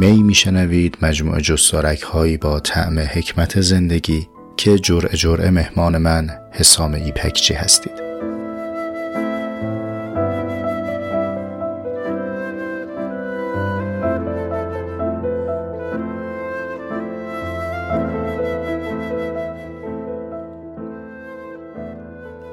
می میشنوید مجموعه جستارک هایی با طعم حکمت زندگی که جرعه جرعه مهمان من حسام ایپکچی هستید.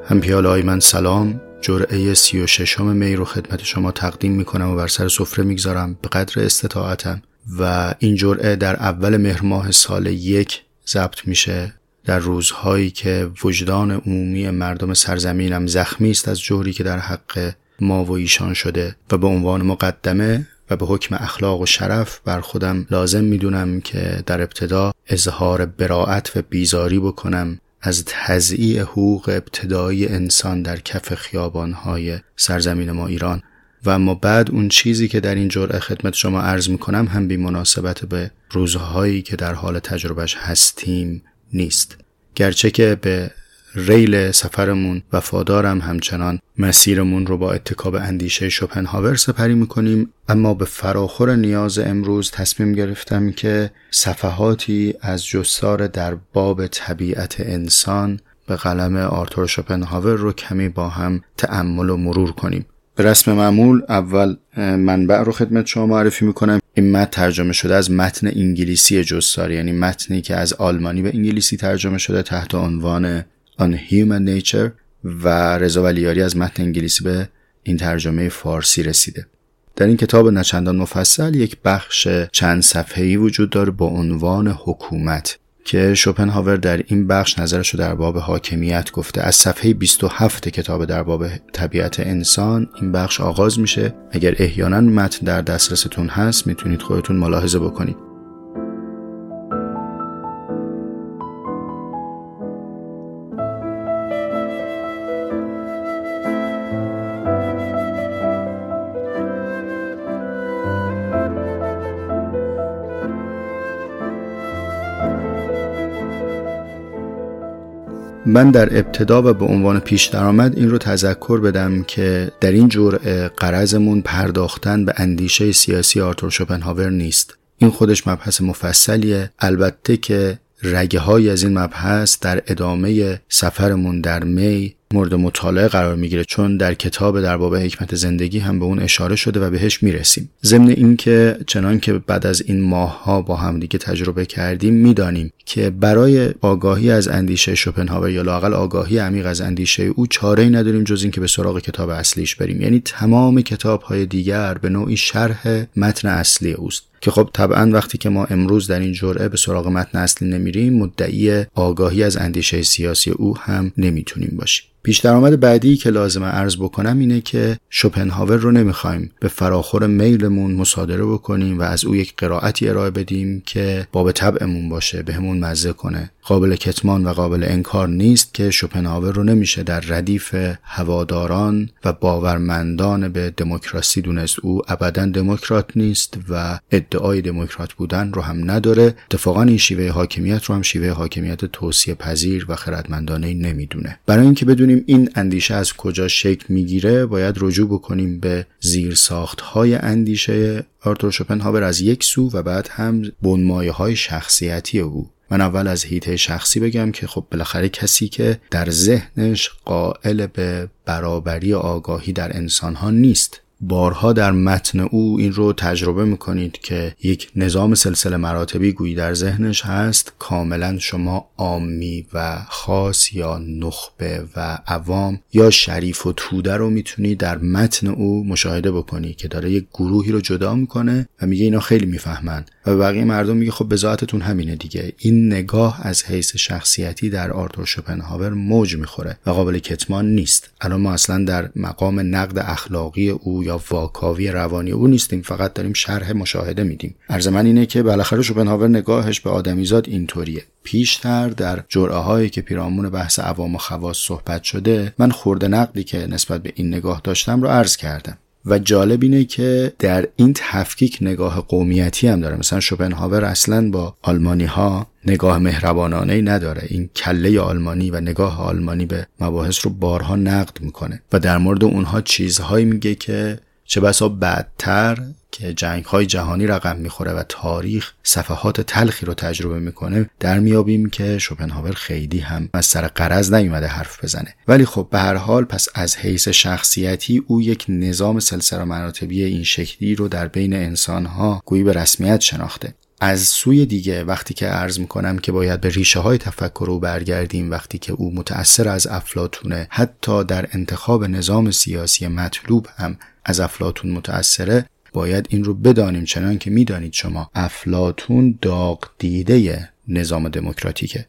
هم پیاله من سلام. جرعه سی و ششم می رو خدمت شما تقدیم می‌کنم و بر سر سفره می‌گذارم. به قدر استطاعتم و این جرعه در اول مهر ماه سال یک ضبط میشه در روزهایی که وجدان عمومی مردم سرزمینم زخمی است از جوری که در حق ما و ایشان شده و به عنوان مقدمه و به حکم اخلاق و شرف بر خودم لازم می‌دونم که در ابتدا اظهار براعت و بیزاری بکنم از تضییع حقوق ابتدایی انسان در کف خیابانهای سرزمین ما ایران. و اما بعد اون چیزی که در این جرعه خدمت شما عرض می‌کنم هم بی مناسبت به روزهایی که در حال تجربهش هستیم نیست. گرچه که به ریل سفرمون وفادارم همچنان مسیرمون رو با اتکاب اندیشه شوپنهاور سپری می‌کنیم اما به فراخور نیاز امروز تصمیم گرفتم که صفحاتی از جستار در باب طبیعت انسان به قلم آرتور شوپنهاور رو کمی با هم تأمل و مرور کنیم. به رسم معمول اول منبع رو خدمت شما معرفی می‌کنم. این متن ترجمه شده از متن انگلیسی جستار یعنی متنی که از آلمانی به انگلیسی ترجمه شده تحت عنوان On Human Nature و رضا ولیاری از متن انگلیسی به این ترجمه فارسی رسیده. در این کتاب نچندان مفصل یک بخش چند صفحه‌ای وجود داره با عنوان حکومت. که شوپنهاور در این بخش نظرش رو در باب حاکمیت گفته. از صفحه 27 کتاب در باب طبیعت انسان این بخش آغاز میشه. اگر احیانا متن در دسترستون هست می‌تونید خودتون ملاحظه بکنید. من در ابتدا و به عنوان پیش درآمد این رو تذکر بدم که در این جرعه قرضمون پرداختن به اندیشه سیاسی آرتور شوپنهاور نیست. این خودش مبحث مفصلیه. البته که رگه های از این مبحث در ادامه سفرمون در می مورد مطالعه قرار می‌گیره چون در کتاب در باب حکمت زندگی هم به اون اشاره شده و بهش می‌رسیم. ضمن اینکه چنان که بعد از این ماه ها با همدیگه تجربه کردیم می‌دانیم که برای آگاهی از اندیشه شوپنهاور یا لاقل آگاهی عمیق از اندیشه او چاره ای نداریم جز اینکه به سراغ کتاب اصلیش بریم. یعنی تمام کتاب های دیگر به نوعی شرح متن اصلی اوست. که خب طبعا وقتی که ما امروز در این جرعه به سراغ متن اصلی نمیریم مدعی آگاهی از اندیشه سیاسی او هم نمی‌تونیم باشیم. پیش درآمد بعدی که لازمه عرض بکنم اینه که شوپنهاور رو نمی‌خوایم به فراخور میلمون مصادره بکنیم و از او یک قرائتی ارائه بدیم که باب طبعمون باشه بهمون مزه کنه. قابل کتمان و قابل انکار نیست که شوپنهاور رو نمیشه در ردیف هواداران و باورمندان به دموکراسی دونست. او ابدا دموکرات نیست و ادعای دموکرات بودن رو هم نداره. اتفاقا این شیوه حاکمیت رو هم شیوه حاکمیت توصیه پذیر و خردمندانه نمی‌دونه. برای اینکه بدونیم این اندیشه از کجا شکل می‌گیره باید رجوع بکنیم به زیرساخت های اندیشه آرتور شوپنهاور از یک سو و بعد هم بنمایه های شخصیتی او. من اول از هیته شخصی بگم که خب بالاخره کسی که در ذهنش قائل به برابری آگاهی در انسان ها نیست. بارها در متن او این رو تجربه می‌کنید که یک نظام سلسله مراتبی گویی در ذهنش هست کاملا شما عامی و خاص یا نخبه و عوام یا شریف و توده رو می‌تونید در متن او مشاهده بکنی که داره یک گروهی رو جدا می‌کنه و میگه اینا خیلی می‌فهمن و بقیه مردم میگه خب بذاتتون همینه دیگه. این نگاه از حیث شخصیتی در آرتور شوپنهاور موج می‌خوره و قابل کتمان نیست. الان ما اصلا در مقام نقد اخلاقی او یا واکاوی روانی او نیستیم فقط داریم شرح مشاهده میدیم. عرض من اینه که بالاخره شوپنهاور نگاهش به آدمیزاد اینطوریه. پیشتر در جرعه هایی که پیرامون بحث عوام و خواص صحبت شده من خورده نقدی که نسبت به این نگاه داشتم رو عرض کردم. و جالب اینه که در این تفکیک نگاه قومیتی هم داره. مثلا شوپنهاور اصلا با آلمانی ها نگاه مهربانانه نداره. این کله آلمانی و نگاه آلمانی به مباحث رو بارها نقد می‌کنه و در مورد اونها چیزهایی میگه که چه بسا بعدتر که جنگ های جهانی رقم می‌خوره و تاریخ صفحات تلخی رو تجربه می‌کنه در میابیم که شوپنهاور خیلی هم از سر قرض نیومده حرف بزنه. ولی خب به هر حال پس از حیث شخصیتی او یک نظام سلسله مراتبی این شکلی رو در بین انسان ها گویی به رسمیت شناخته. از سوی دیگه وقتی که عرض می‌کنم که باید به ریشه های تفکر او برگردیم وقتی که او متأثر از افلاتونه حتی در انتخاب نظام سیاسی مطلوب هم از افلاتون متأثره باید این رو بدانیم چنان که می‌دانید شما افلاتون داغ دیده نظام دموکراتیکه.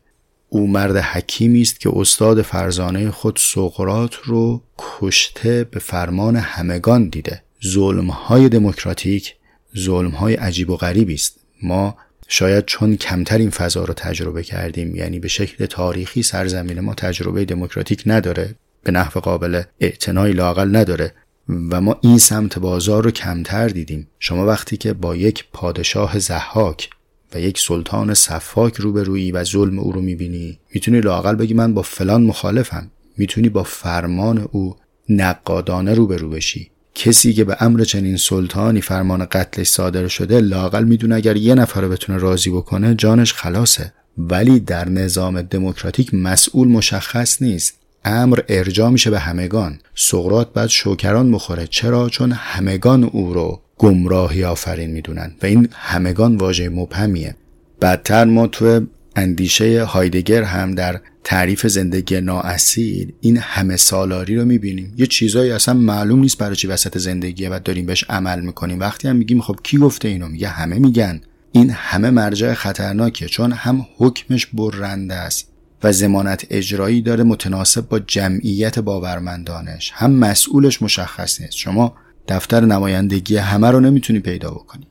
او مرد حکیمی است که استاد فرزانه خود سقرات رو کشته به فرمان همگان دیده. ظلم های دموکراتیک ظلم های عجیب و غریبی است. ما شاید چون کمتر این فضا رو تجربه کردیم یعنی به شکل تاریخی سرزمین ما تجربه دموکراتیک نداره به نحو قابل اعتنایی لاقل نداره. و ما این سمت بازار رو کمتر دیدیم. شما وقتی که با یک پادشاه زحاک و یک سلطان صفاک روبرویی و ظلم او رو می‌بینی می‌تونی لاقل بگی من با فلان مخالفم. می‌تونی با فرمان او نقادانه روبرو بشی. کسی که به امر چنین سلطانی فرمان قتلش صادر شده لاقل می‌دونه اگر یه نفر رو بتونه راضی بکنه جانش خلاصه. ولی در نظام دموکراتیک مسئول مشخص نیست. امر ارجا میشه به همگان. سقرات بعد شوکران بخوره چرا؟ چون همگان او رو گمراهی آفرین می‌دونن و این همگان واژه مبهمیه. بعدتر ما تو اندیشه هایدگر هم در تعریف زندگی نااصیل این همه سالاری رو می‌بینیم. یه چیزایی اصلا معلوم نیست برای چی وسط زندگیه و داریم بهش عمل می‌کنیم. وقتی هم میگیم خب کی گفته اینو؟ میگه همه میگن. این همه مرجع خطرناکه چون هم حکمش برنده است. و زمانت اجرایی داره متناسب با جمعیت باورمندانش. هم مسئولش مشخص نیست. شما دفتر نمایندگی همه رو نمی‌تونی پیدا بکنی.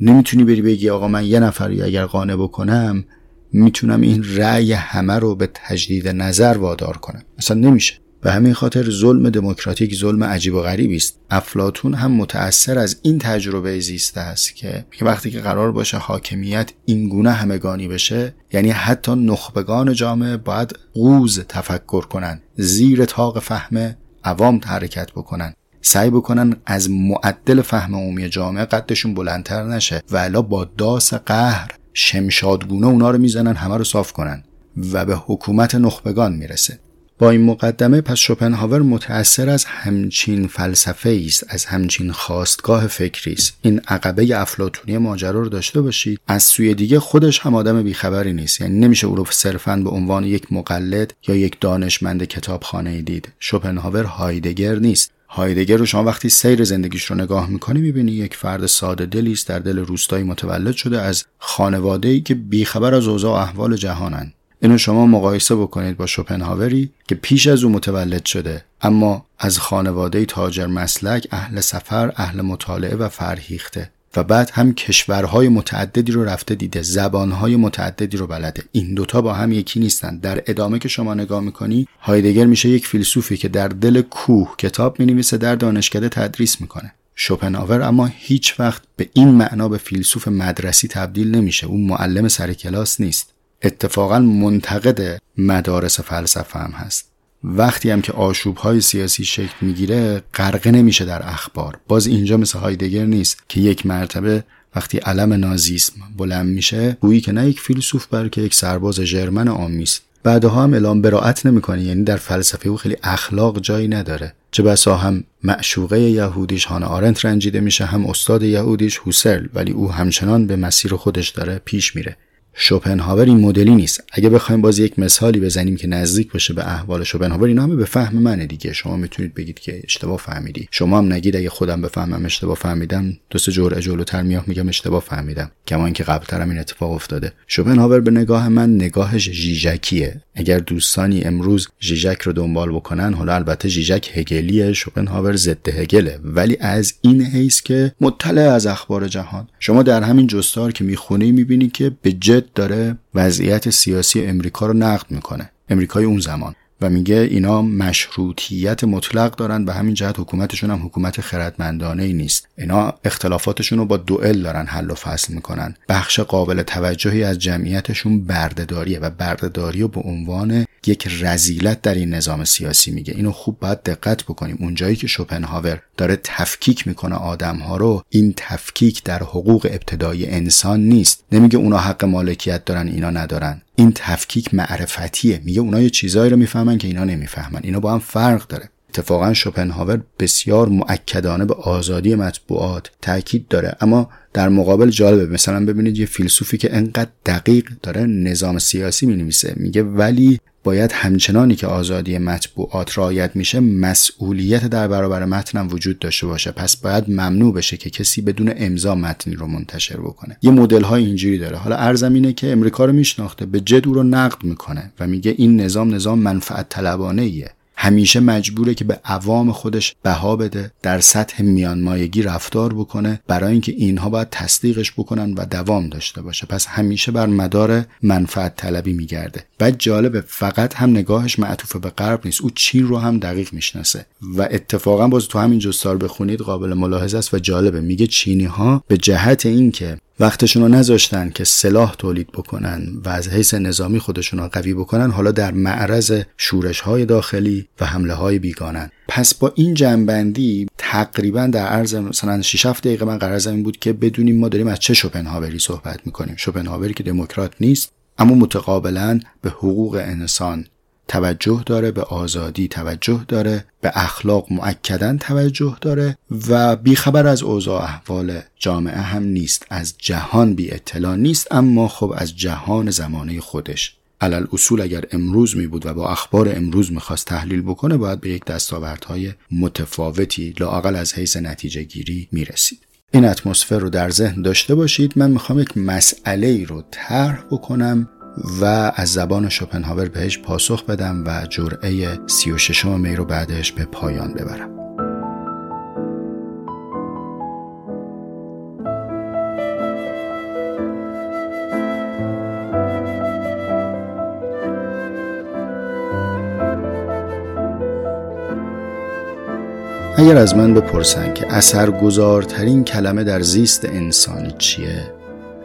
نمی‌تونی بری بگی آقا من یه نفری اگر قانع بکنم می‌تونم این رأی همه رو به تجدید نظر وادار کنم. اصلا نمیشه. به همین خاطر ظلم دموکراتیک ظلم عجیب و غریبی است. افلاتون هم متأثر از این تجربه زیسته است که وقتی که قرار باشه حاکمیت این گونه همگانی بشه یعنی حتی نخبگان جامعه باید قوز تفکر کنن زیر تاق فهم عوام حرکت بکنن سعی بکنن از معدل فهم عمومی جامعه قدشون بلندتر نشه و با داس قهر شمشادگونه اونا رو می‌زنن همه رو صاف کنن و به حکومت نخبگان می‌رسه. با این مقدمه پس شوپنهاور متأثر از همچین فلسفه است از همچین خواستگاه فکری است. این عقبه افلاتونی ماجرا رو داشته باشید. از سوی دیگه خودش هم آدم بیخبری نیست. یعنی نمیشه او رو صرفا به عنوان یک مقلد یا یک دانشمند کتابخانه دید. شوپنهاور هایدگر نیست. هایدگر رو شما وقتی سیر زندگیش رو نگاه می‌کنی می‌بینی یک فرد ساده دلی است در دل روستایی متولد شده از خانواده ای که بیخبر از اوضاع احوال جهانن. اینو شما مقایسه بکنید با شوپنهاوری که پیش از او متولد شده اما از خانواده تاجر مسلک اهل سفر اهل مطالعه و فرهیخته و بعد هم کشورهای متعددی رو رفته دیده زبانهای متعددی رو بلده. این دوتا با هم یکی نیستن. در ادامه که شما نگاه می‌کنی هایدگر میشه یک فیلسوفی که در دل کوه کتاب می‌نویسه در دانشکده تدریس می‌کنه. شوپنهاور اما هیچ وقت به این معنا به فیلسوف مدرسی تبدیل نمیشه. اون معلم سر کلاس نیست. اتفاقا منتقد مدارس فلسفه هم هست. وقتی هم که آشوب های سیاسی شکل می‌گیره غرقه نمیشه در اخبار. باز اینجا مثل هایدگر نیست که یک مرتبه وقتی علم نازیسم بلند میشه گویی که نه یک فیلسوف بلکه یک سرباز ژرمن آمیست بعدها هم اعلام براعت نمی‌کنه یعنی در فلسفه او خیلی اخلاق جایی نداره. چه بسا هم معشوقه یهودیش هانا آرنت رنجیده میشه هم استاد یهودیش هوسرل ولی او همچنان به مسیر خودش داره پیش میره. شوپنهاور این مدلی نیست. اگه بخوایم باز یک مثالی بزنیم که نزدیک باشه به احوال شوپنهاور اینا همه به فهم منه دیگه. شما می‌تونید بگید که اشتباه فهمیدی. شما هم نگید اگه خودم بفهمم اشتباه فهمیدم. دو سه جرعه جلوتر میام میگم اشتباه فهمیدم. کما اینکه قبلترم این اتفاق افتاده. شوپنهاور به نگاه من نگاهش ژیژکیه. اگر دوستانی امروز ژیژک رو دنبال بکنن حالا البته ژیژک هگلیه شوپنهاور ضد هگله. ولی از این حیث که مطلع از اخبار جهان. شما در همین جستار که می‌خونی می‌بینی که به داره وضعیت سیاسی امریکا رو نقد می‌کنه امریکای اون زمان. و میگه اینا مشروطیت مطلق دارن به همین جهت حکومتشون هم حکومت خردمندانه ای نیست. اینا اختلافاتشون رو با دوئل دارن حل و فصل می‌کنن. بخش قابل توجهی از جمعیتشون بردهداریه و بردهداری رو به عنوان یک رزیلت در این نظام سیاسی میگه. اینو خوب باید دقت بکنیم. اونجایی که شوپنهاور داره تفکیک می‌کنه آدم ها رو این تفکیک در حقوق ابتدایی انسان نیست. نمیگه اونا حق مالکیت دارن اینا ندارن. این تفکیک معرفتیه. میگه اونا یه چیزایی رو می‌فهمن که اینا نمی‌فهمن. اینا با هم فرق داره. اتفاقا شوپنهاور بسیار مؤکدانه به آزادی مطبوعات تاکید داره. اما در مقابل جالبه مثلا ببینید یه فیلسوفی که انقدر دقیق داره نظام سیاسی می نویسه میگه ولی باید همچنانی که آزادی مطبوعات رعایت میشه مسئولیت در برابر متنم وجود داشته باشه. پس باید ممنوع بشه که کسی بدون امضا متنی رو منتشر بکنه. یه مدل های اینجوری داره. حالا ارزم اینه که امریکا رو میشناخته به جد رو نقد می‌کنه و میگه این نظام نظام منفعت طلبانه ایه همیشه مجبوره که به عوام خودش بها بده در سطح میانمایگی رفتار بکنه برای اینکه اینها باید تصدیقش بکنن و دوام داشته باشه. پس همیشه بر مدار منفعت طلبی میگرده. بعد جالبه فقط هم نگاهش معطوف به غرب نیست. او چین رو هم دقیق می‌شناسه. و اتفاقا باز تو همین جستار بخونید قابل ملاحظه است و جالبه. میگه چینی ها به جهت اینکه وقتشون رو نذاشتن که سلاح تولید بکنن و از حیث نظامی خودشون رو قوی بکنن حالا در معرض شورش های داخلی و حمله های بیگانن. پس با این جنبندی تقریبا در عرض مثلا 6 7 دقیقه من قرار این بود که بدونیم ما داریم از چه شوپنهاوری صحبت می‌کنیم. شوپنهاوری که دموکرات نیست اما متقابلا به حقوق انسان توجه داره به آزادی توجه داره به اخلاق معکدن توجه داره و بیخبر از اوضاع احوال جامعه هم نیست از جهان بی اطلاع نیست اما خب از جهان زمانه خودش. علل اصول اگر امروز می بود و با اخبار امروز می‌خواست تحلیل بکنه باید به یک دستاوردهای متفاوتی لاقل از حیث نتیجه گیری می. این اتمسفر رو در ذهن داشته باشید. من می‌خوام یک مسئله ای رو طرح بکنم. و از زبان شوپنهاور بهش پاسخ بدم و جرعه سی و ششم می رو بعدش به پایان ببرم. اگر از من بپرسن که اثرگذارترین کلمه در زیست انسانی چیه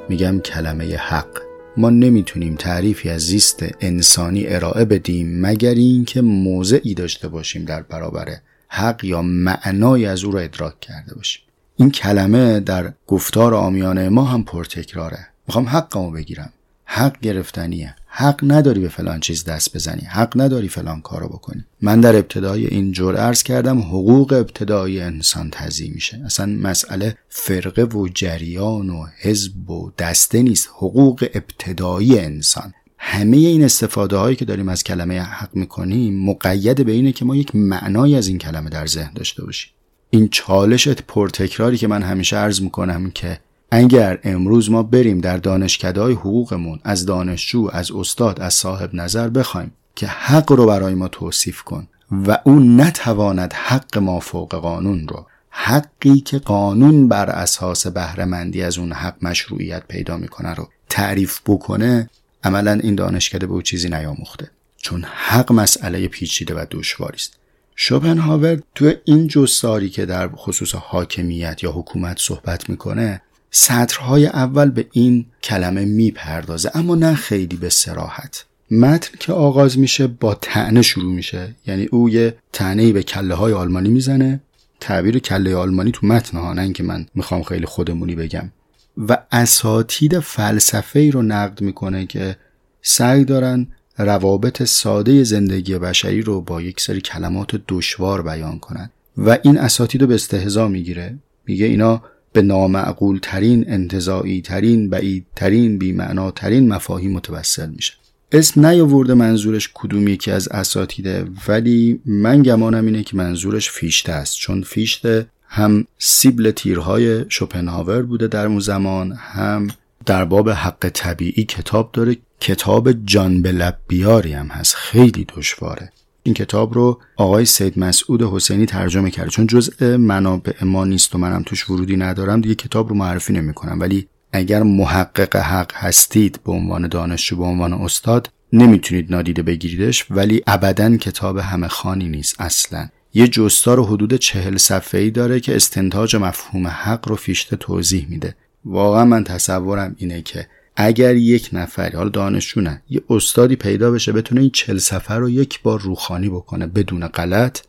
میگم کلمه حق. ما نمی‌تونیم تعریفی از زیست انسانی ارائه بدیم مگر اینکه موضعی داشته باشیم در برابر حق یا معنای از او را ادراک کرده باشیم. این کلمه در گفتار آمیانه ما هم پرتکراره. می‌خوام حقمو بگیرم. حق گرفتنیه. حق نداری به فلان چیز دست بزنی حق نداری فلان کارو بکنی. من در ابتدای این جور عرض کردم حقوق ابتدایی انسان تضیع میشه. اصلا مسئله فرقه و جریان و حزب و دسته نیست. حقوق ابتدایی انسان. همه این استفاده هایی که داریم از کلمه حق می‌کنیم مقید به اینه که ما یک معنایی از این کلمه در ذهن داشته باشیم. این چالش پرتکراری که من همیشه عرض می‌کنم که اگر امروز ما بریم در دانشکده حقوقمون از دانشجو از استاد از صاحب نظر بخوایم که حق رو برای ما توصیف کن و او نتواند حق ما فوق قانون رو. حقی که قانون بر اساس بهرهمندی از اون حق مشروعیت پیدا می‌کنه رو تعریف بکنه عملا این دانشکده به او چیزی نیاموخته. چون حق مسئله پیچیده و دشواری است. شوپنهاور تو این جستاری که در خصوص حاکمیت یا حکومت صحبت می‌کنه سطرهای اول به این کلمه می‌پردازه اما نه خیلی به سراحت متن که آغاز میشه با تعنه شروع میشه. یعنی او یه تعنه به کله های آلمانی می‌زنه. تعبیر کله آلمانی تو متن ها نه که من می‌خوام خیلی خودمونی بگم. و اساتید فلسفه ای رو نقد می‌کنه که سعی دارن روابط ساده زندگی بشری رو با یک سری کلمات دشوار بیان کنن. و این اساتید رو به استهزا می‌گیره. میگه اینا به نامعقول ترین انتظایی ترین بعید ترین بیمعنا ترین مفاهیم متوسل میشه. اسم نیاورده منظورش کدوم یکی از اساتیده ولی من گمانم اینه که منظورش فیشته است چون فیشته هم سیبل تیرهای شوپنهاور بوده در اون زمان هم در باب حق طبیعی کتاب داره. کتاب جان به بیاری هم هست خیلی دشواره. این کتاب رو آقای سید مسعود حسینی ترجمه کرده چون جزء منابع ما نیست و منم توش ورودی ندارم دیگه کتاب رو معرفی نمی‌کنم. ولی اگر محقق حق هستید به عنوان دانشجو به عنوان استاد نمی‌تونید نادیده بگیریدش. ولی ابدا کتاب همه خانی نیست اصلا. یه جستار حدود چهل صفحه ای داره که استنتاج مفهوم حق رو فیشته توضیح میده. واقعا من تصورم اینه که اگر یک نفری حالا دانشجو نه یه استادی پیدا بشه بتونه این چل سفر رو یک بار روخانی بکنه بدون غلط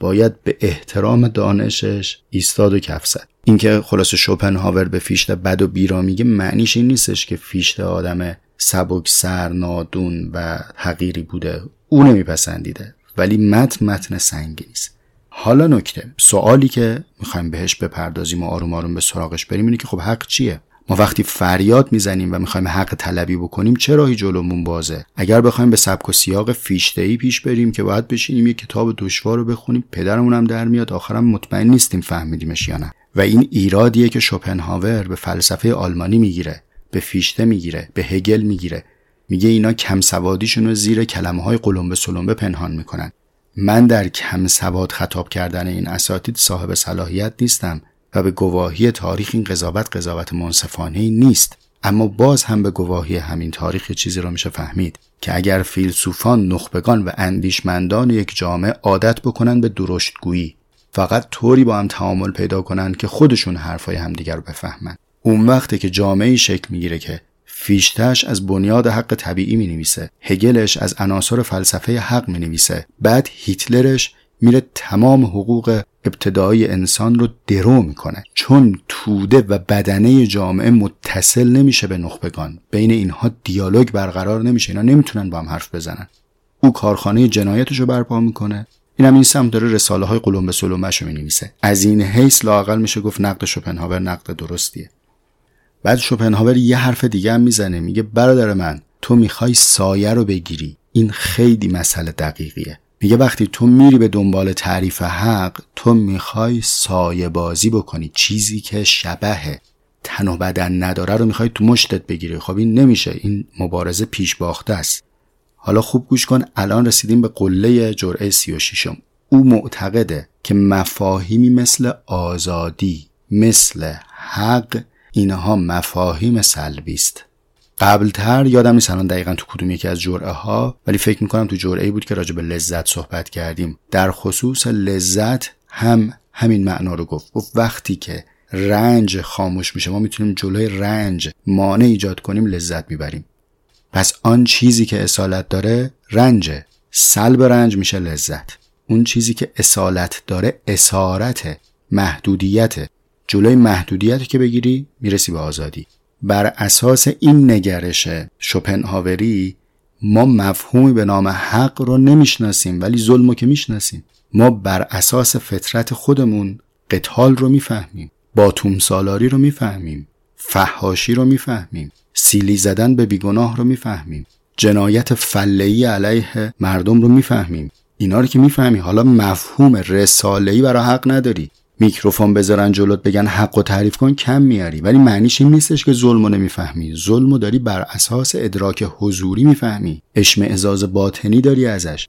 باید به احترام دانشش ایستاد و کف زد اینکه خلاصه شوپنهاور به فیشته بد و بیرا میگه معنیش این نیستش که فیشته آدم سبک سر نادون و حقیری بوده. او نمیپسندیده ولی متن متن سنگینی است حالا نکته. سوالی که می‌خوایم بهش بپردازیم و آروم آروم به سراغش بریم اینه که خب حق چیه؟ ما وقتی فریاد می‌زنیم و می‌خوایم حق طلبی بکنیم چه راهی جلومون بازه؟ اگر بخوایم به سبک و سیاق فیشته ای پیش بریم که باید بشینیم یه کتاب دشوار رو بخونیم پدرمون هم در میاد آخرم مطمئن نیستیم فهمیدیمش یا نه. و این ایرادیه که شوپنهاور به فلسفه آلمانی می‌گیره به فیشته می‌گیره به هگل می‌گیره. میگه اینا کم سوادیشون رو زیر کلمه های قلمبه سلمبه پنهان می‌کنن. من در کم سواد خطاب کردن این اساتید صاحب صلاحیت نیستم. و به گواهی تاریخ این قضاوت قضاوت منصفانه نیست. اما باز هم به گواهی همین تاریخ چیزی را میشه فهمید که اگر فیلسوفان نخبگان و اندیشمندان یک جامعه عادت بکنن به درشتگویی فقط طوری با هم تعامل پیدا کنند که خودشون حرفای همدیگر رو بفهمن. اون وقته که جامعه شکل می‌گیره که فیشتش از بنیاد حق طبیعی می نویسه هگلش از عناصر فلسفه حق می نویسه بعد هیتلرش میره تمام حقوق ابتدایی انسان رو درو می‌کنه. چون توده و بدنه جامعه متصل نمیشه به نخبگان. بین اینها دیالوگ برقرار نمیشه. اینا نمی‌تونن با هم حرف بزنن. او کارخانه جنایتش رو برپا می‌کنه. این هم این سمت داره رساله های قلم به سلومش رو می‌نویسه. از این حیث لاقل میشه گفت نقد شوپنهاور نقد درستیه. بعد شوپنهاور یه حرف دیگه هم می‌زنه. میگه برادر من تو می‌خوای سایه رو بگیری. این خیلی مسئله دقیقیه. میگه وقتی تو میری به دنبال تعریف حق تو می‌خوای سایه بازی بکنی. چیزی که شبه تن و بدن نداره رو می‌خوای تو مشتت بگیری. خب این نمیشه. این مبارزه پیش باخته است. حالا خوب گوش کن. الان رسیدیم به قله جرعه سی و شیشم او معتقده که مفاهیمی مثل آزادی مثل حق اینها مفاهیم سلبی است. قبلتر یادم نیست الان دقیقا تو کدوم یکی از جرعه ها ولی فکر می‌کنم تو جرعه بود که راجع به لذت صحبت کردیم. در خصوص لذت هم همین معنا رو گفت. گفت وقتی که رنج خاموش میشه ما می‌تونیم جلوی رنج مانع ایجاد کنیم لذت می‌بریم. پس آن چیزی که اصالت داره رنجه سلب رنج میشه لذت. اون چیزی که اصالت داره اسارت محدودیت. جلوی محدودیت که بگیری می‌رسی به آزادی. بر اساس این نگرش شپنهاوری ما مفهومی به نام حق رو نمی‌شناسیم ولی ظلم رو که می‌شناسیم. ما بر اساس فطرت خودمون قتال رو می‌فهمیم باتوم سالاری رو می‌فهمیم فحاشی رو می‌فهمیم سیلی زدن به بیگناه رو می‌فهمیم جنایت فلهی علیه مردم رو می‌فهمیم. اینا رو که می‌فهمی حالا مفهوم رساله‌ای برای حق نداری. میکروفون بذارن جلوت بگن حق و تعریف کن کم میاری. ولی معنیش این نیستش که ظلمو نمی‌فهمی. ظلمو داری بر اساس ادراک حضوری می‌فهمی. اشمعزاز باطنی داری ازش.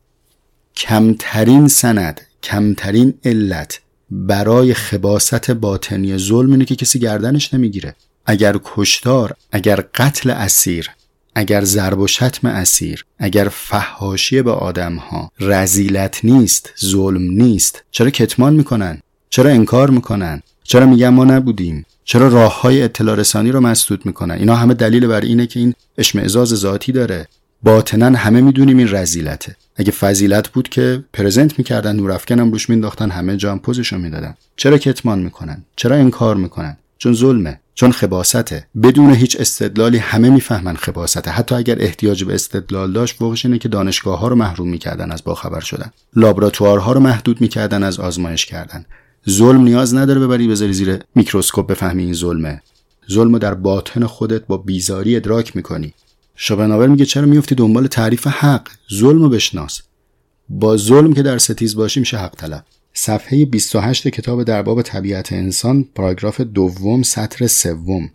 کمترین سند کمترین علت برای خباست باطنی ظلم اینه که کسی گردنش نمی‌گیره. اگر کشتار اگر قتل اسیر اگر ضرب و شتم اسیر اگر فحاشی به آدمها رزیلت نیست ظلم نیست چرا کتمان می‌کنن؟ چرا انکار می‌کنن؟ چرا میگن ما نبودیم؟ چرا راه های اطلاع رسانی رو مسدود می‌کنن؟ اینا همه دلیل بر اینه که این اشمعزاز ذاتی داره. باطنا همه می‌دونیم این رزیلته. اگه فضیلت بود که پرزنت می‌کردن نورافکن هم روش مینداختن همه جام پوزشو می‌دادن. چرا کتمان می‌کنن؟ چرا انکار می‌کنن؟ چون ظلمه چون خباسته بدون هیچ استدلالی همه می‌فهمن خباسته حتی اگر احتیاج به استدلال داشت فوقش اینه که دانشگاه ها رو محروم می‌کردن از باخبر شدن. لابراتوارها رو محدود می‌کردن از آزمایش کردن. ظلم نیاز نداره ببری بذاری زیر میکروسکوپ بفهمی این ظلمه. ظلم در باطن خودت با بیزاری ادراک می‌کنی. شوپنهاور میگه چرا میفتی دنبال تعریف حق؟ ظلم رو بشناس. با ظلم که در ستیز باشی میشه حق طلب. صفحه 28 کتاب در باب طبیعت انسان پاراگراف دوم سطر سوم.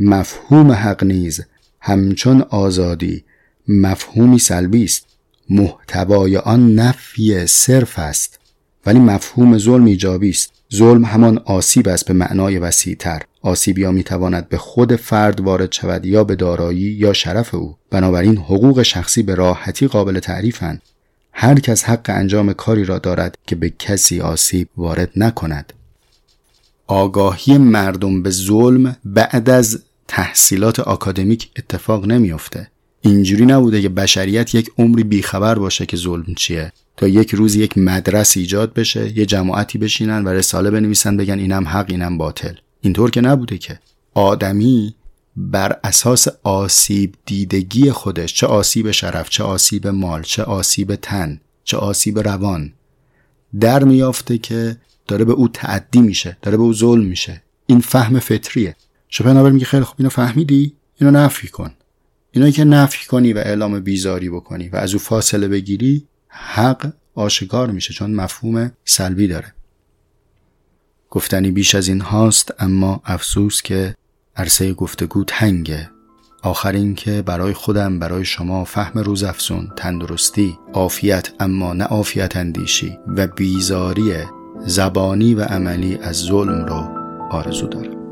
مفهوم حق نیز همچون آزادی مفهومی سلبی است. محتوای آن نفی صرف است. ولی مفهوم ظلم ایجابی است. ظلم همان آسیب است به معنای وسیعتر. آسیب یا می‌تواند به خود فرد وارد شود یا به دارایی یا شرف او. بنابراین حقوق شخصی به راحتی قابل تعریفند هر کس حق انجام کاری را دارد که به کسی آسیب وارد نکند. آگاهی مردم به ظلم بعد از تحصیلات آکادمیک اتفاق نمیافته. اینجوری نبوده که بشریت یک عمری بیخبر باشه که ظلم چیه. تا یک روز یک مدرس ایجاد بشه یه جماعتی بشینن و رساله بنویسن بگن اینم حق اینم باطل. اینطور که نبوده که. آدمی بر اساس آسیب دیدگی خودش چه آسیب شرف چه آسیب مال چه آسیب تن چه آسیب روان در میافته که داره به او تعدی میشه داره به او ظلم میشه. این فهم فطریه. شوپنهاور میگه خیلی خوب اینو فهمیدی؟ اینو نفی کن. اینایی که نفی کنی و اعلام بیزاری بکنی و از او فاصله بگیری حق آشکار میشه چون مفهوم سلبی داره. گفتنی بیش از این هاست اما افسوس که عرصه گفتگو تنگه. آخر که برای خودم برای شما فهم روزافزون تندرستی عافیت اما نه عافیت اندیشی و بیزاری زبانی و عملی از ظلم رو آرزو دارم.